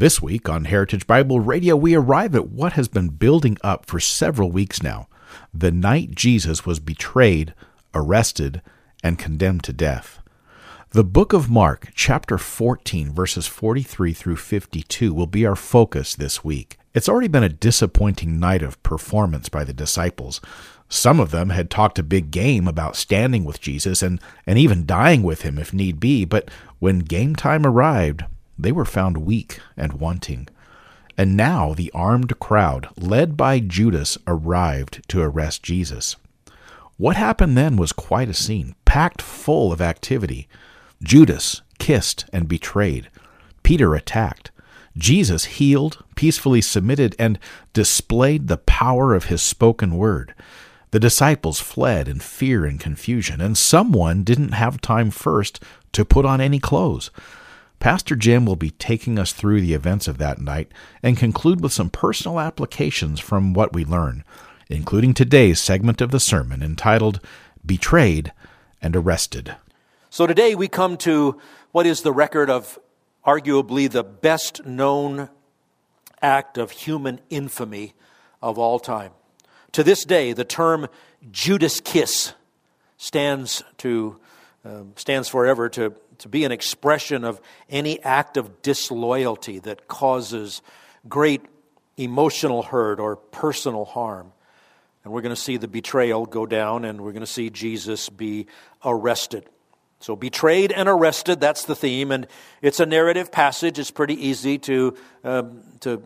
This week on Heritage Bible Radio, we arrive at what has been building up for several weeks now the night Jesus was betrayed, arrested, and condemned to death. The book of Mark, chapter 14, verses 43 through 52, will be our focus this week. It's already been a disappointing night of performance by the disciples. Some of them had talked a big game about standing with Jesus and, and even dying with him if need be, but when game time arrived, they were found weak and wanting. And now the armed crowd, led by Judas, arrived to arrest Jesus. What happened then was quite a scene, packed full of activity. Judas kissed and betrayed. Peter attacked. Jesus healed, peacefully submitted, and displayed the power of his spoken word. The disciples fled in fear and confusion, and someone didn't have time first to put on any clothes. Pastor Jim will be taking us through the events of that night and conclude with some personal applications from what we learn, including today's segment of the sermon entitled Betrayed and Arrested. So today we come to what is the record of arguably the best known act of human infamy of all time. To this day, the term Judas kiss stands to uh, stands forever to to be an expression of any act of disloyalty that causes great emotional hurt or personal harm. And we're going to see the betrayal go down, and we're going to see Jesus be arrested. So, betrayed and arrested, that's the theme. And it's a narrative passage. It's pretty easy to, um, to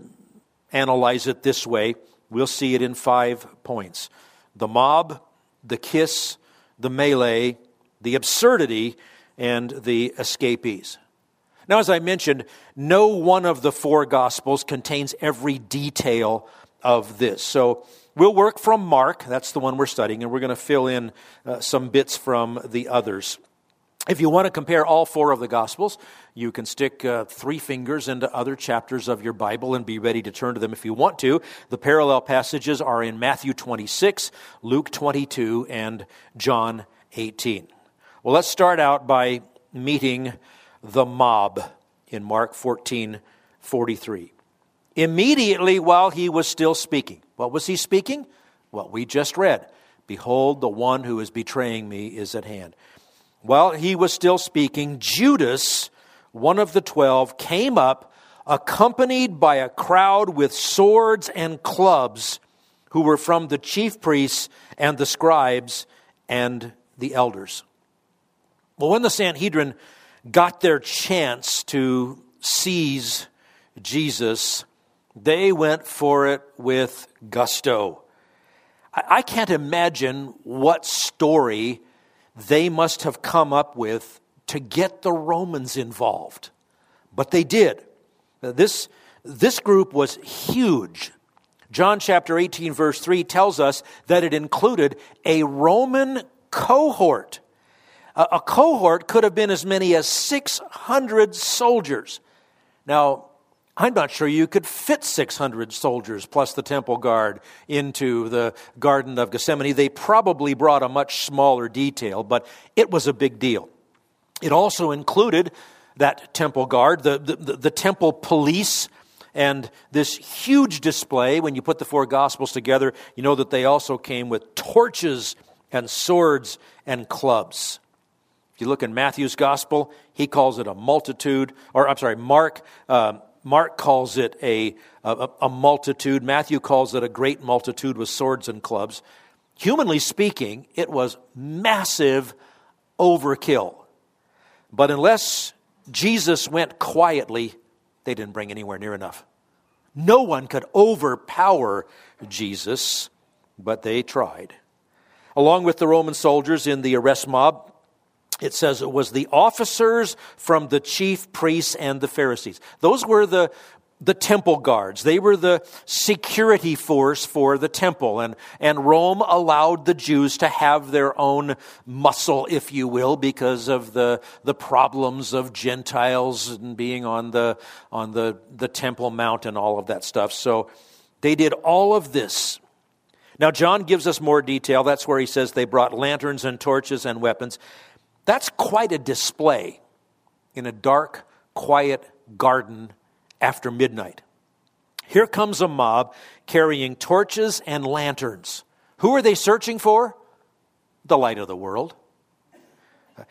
analyze it this way. We'll see it in five points the mob, the kiss, the melee, the absurdity, and the escapees. Now, as I mentioned, no one of the four Gospels contains every detail of this. So we'll work from Mark, that's the one we're studying, and we're going to fill in uh, some bits from the others. If you want to compare all four of the Gospels, you can stick uh, three fingers into other chapters of your Bible and be ready to turn to them if you want to. The parallel passages are in Matthew 26, Luke 22, and John 18. Well, let's start out by meeting the mob in Mark 14 43. Immediately while he was still speaking, what was he speaking? What we just read. Behold, the one who is betraying me is at hand. While he was still speaking, Judas, one of the twelve, came up, accompanied by a crowd with swords and clubs, who were from the chief priests and the scribes and the elders. Well, when the Sanhedrin got their chance to seize Jesus, they went for it with gusto. I can't imagine what story they must have come up with to get the Romans involved. But they did. This, this group was huge. John chapter 18, verse 3 tells us that it included a Roman cohort a cohort could have been as many as 600 soldiers. Now, I'm not sure you could fit 600 soldiers plus the temple guard into the Garden of Gethsemane. They probably brought a much smaller detail, but it was a big deal. It also included that temple guard, the, the, the temple police, and this huge display. When you put the four gospels together, you know that they also came with torches and swords and clubs. If you look in Matthew's gospel, he calls it a multitude, or I'm sorry, Mark. Uh, Mark calls it a, a, a multitude. Matthew calls it a great multitude with swords and clubs. Humanly speaking, it was massive overkill. But unless Jesus went quietly, they didn't bring anywhere near enough. No one could overpower Jesus, but they tried. Along with the Roman soldiers in the arrest mob, it says it was the officers from the chief priests and the Pharisees. Those were the the temple guards. They were the security force for the temple. And, and Rome allowed the Jews to have their own muscle, if you will, because of the, the problems of Gentiles and being on the, on the, the Temple Mount and all of that stuff. So they did all of this. Now, John gives us more detail. That's where he says they brought lanterns and torches and weapons. That's quite a display in a dark, quiet garden after midnight. Here comes a mob carrying torches and lanterns. Who are they searching for? The light of the world.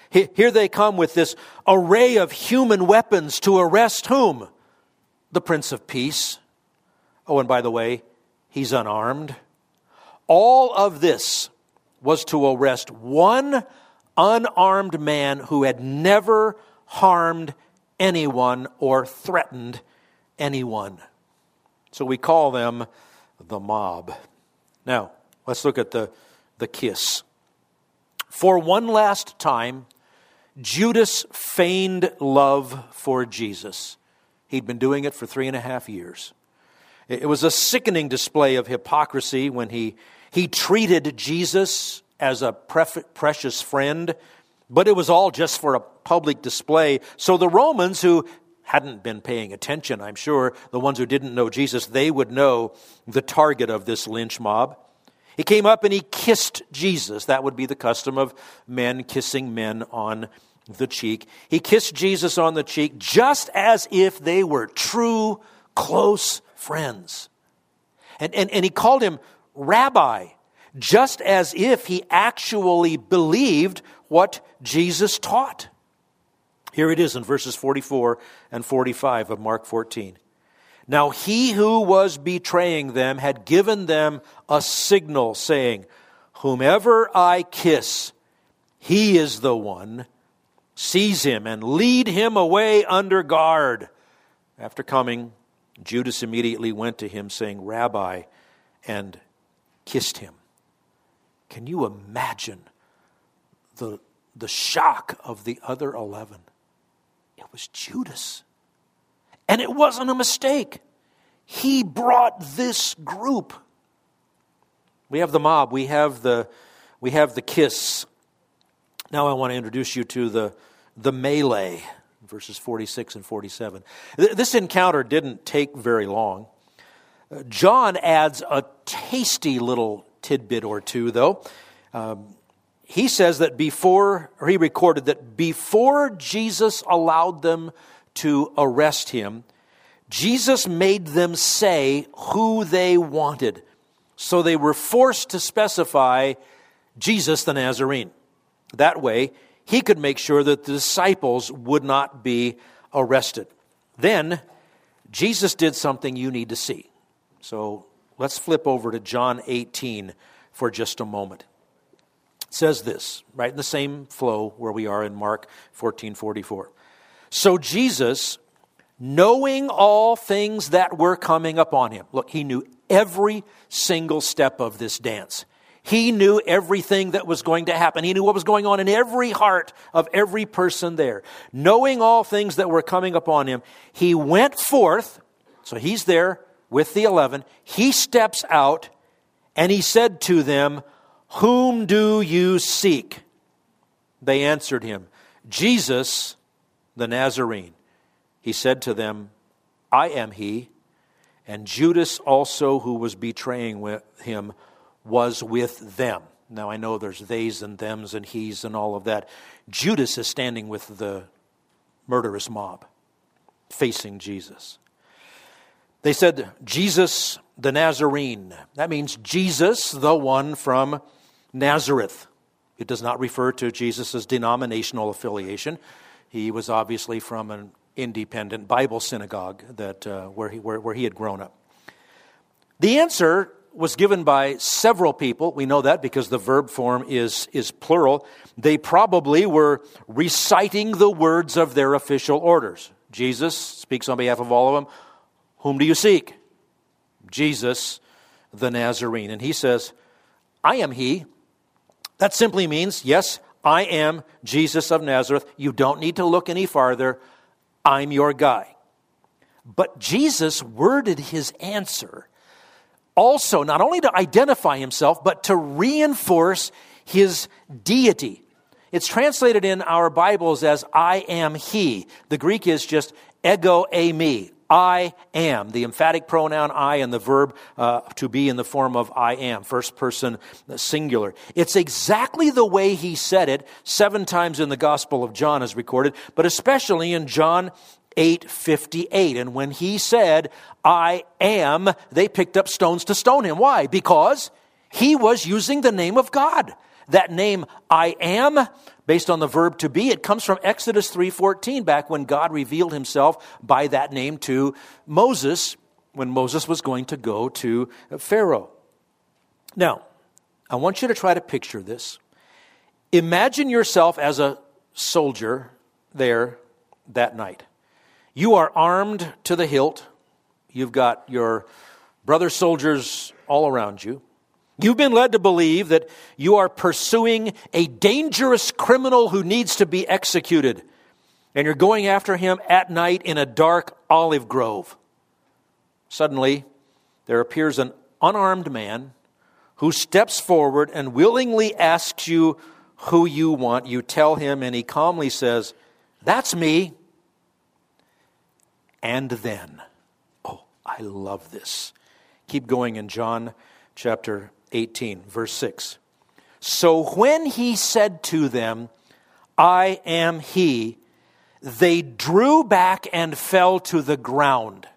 Here they come with this array of human weapons to arrest whom? The Prince of Peace. Oh, and by the way, he's unarmed. All of this was to arrest one unarmed man who had never harmed anyone or threatened anyone. So we call them the mob. Now, let's look at the, the kiss. For one last time, Judas feigned love for Jesus. He'd been doing it for three and a half years. It was a sickening display of hypocrisy when he, he treated Jesus as a precious friend, but it was all just for a public display. So the Romans, who hadn't been paying attention, I'm sure, the ones who didn't know Jesus, they would know the target of this lynch mob. He came up and he kissed Jesus. That would be the custom of men kissing men on the cheek. He kissed Jesus on the cheek just as if they were true, close friends. And, and, and he called him rabbi, just as if he actually believed what Jesus taught. Here it is in verses 44 and 45 of Mark 14. Now he who was betraying them had given them a signal, saying, Whomever I kiss, he is the one. Seize him and lead him away under guard. After coming, Judas immediately went to him, saying, Rabbi, and kissed him. Can you imagine the, the shock of the other 11? It was Judas. And it wasn't a mistake. He brought this group. We have the mob, we have the, we have the kiss. Now I want to introduce you to the, the melee, verses 46 and 47. This encounter didn't take very long. Uh, John adds a tasty little tidbit or two, though. Um, he says that before, or he recorded that before Jesus allowed them to arrest him, Jesus made them say who they wanted. So they were forced to specify Jesus the Nazarene. That way, he could make sure that the disciples would not be arrested. Then, Jesus did something you need to see. So let's flip over to John 18 for just a moment says this, right in the same flow where we are in Mark 14 44. So Jesus, knowing all things that were coming upon him, look, he knew every single step of this dance. He knew everything that was going to happen. He knew what was going on in every heart of every person there. Knowing all things that were coming upon him, he went forth. So he's there with the eleven. He steps out and he said to them, whom do you seek? They answered him, Jesus the Nazarene. He said to them, I am he. And Judas also, who was betraying him, was with them. Now I know there's theys and thems and he's and all of that. Judas is standing with the murderous mob, facing Jesus. They said, Jesus the Nazarene. That means Jesus, the one from Nazareth. It does not refer to Jesus' denominational affiliation. He was obviously from an independent Bible synagogue that, uh, where, he, where, where he had grown up. The answer was given by several people. We know that because the verb form is, is plural. They probably were reciting the words of their official orders. Jesus speaks on behalf of all of them. Whom do you seek? Jesus, the Nazarene. And he says, I am he. That simply means, yes, I am Jesus of Nazareth. You don't need to look any farther. I'm your guy. But Jesus worded his answer also not only to identify himself, but to reinforce his deity. It's translated in our Bibles as I am he. The Greek is just ego eimi. I am, the emphatic pronoun I and the verb uh, to be in the form of I am, first person singular. It's exactly the way he said it seven times in the Gospel of John as recorded, but especially in John 8:58 and when he said I am they picked up stones to stone him. Why? Because he was using the name of God that name I am based on the verb to be it comes from Exodus 3:14 back when God revealed himself by that name to Moses when Moses was going to go to Pharaoh now I want you to try to picture this imagine yourself as a soldier there that night you are armed to the hilt. You've got your brother soldiers all around you. You've been led to believe that you are pursuing a dangerous criminal who needs to be executed. And you're going after him at night in a dark olive grove. Suddenly, there appears an unarmed man who steps forward and willingly asks you who you want. You tell him, and he calmly says, That's me and then. Oh, I love this. Keep going in John chapter 18, verse 6. So when he said to them, I am he, they drew back and fell to the ground.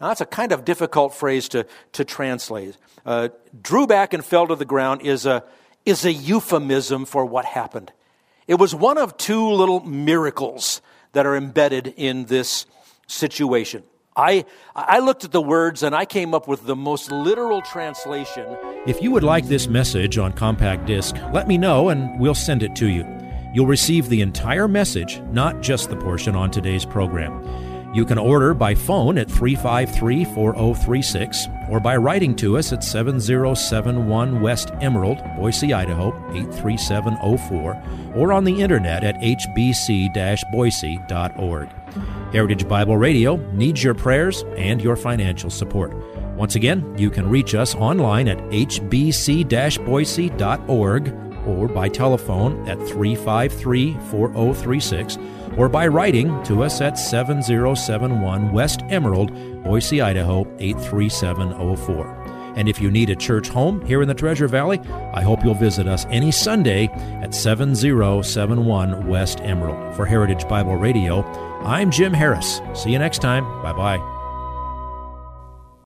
Now, that's a kind of difficult phrase to, to translate. Uh, drew back and fell to the ground is a, is a euphemism for what happened. It was one of two little miracles that are embedded in this situation. I, I looked at the words and I came up with the most literal translation. If you would like this message on compact disc, let me know and we'll send it to you. You'll receive the entire message, not just the portion on today's program. You can order by phone at 353 4036 or by writing to us at 7071 West Emerald, Boise, Idaho 83704, or on the internet at hbc boise.org. Heritage Bible Radio needs your prayers and your financial support. Once again, you can reach us online at hbc boise.org or by telephone at 353 4036 or by writing to us at 7071 West Emerald, Boise, Idaho 83704. And if you need a church home here in the Treasure Valley, I hope you'll visit us any Sunday at 7071 West Emerald. For Heritage Bible Radio, I'm Jim Harris. See you next time. Bye bye.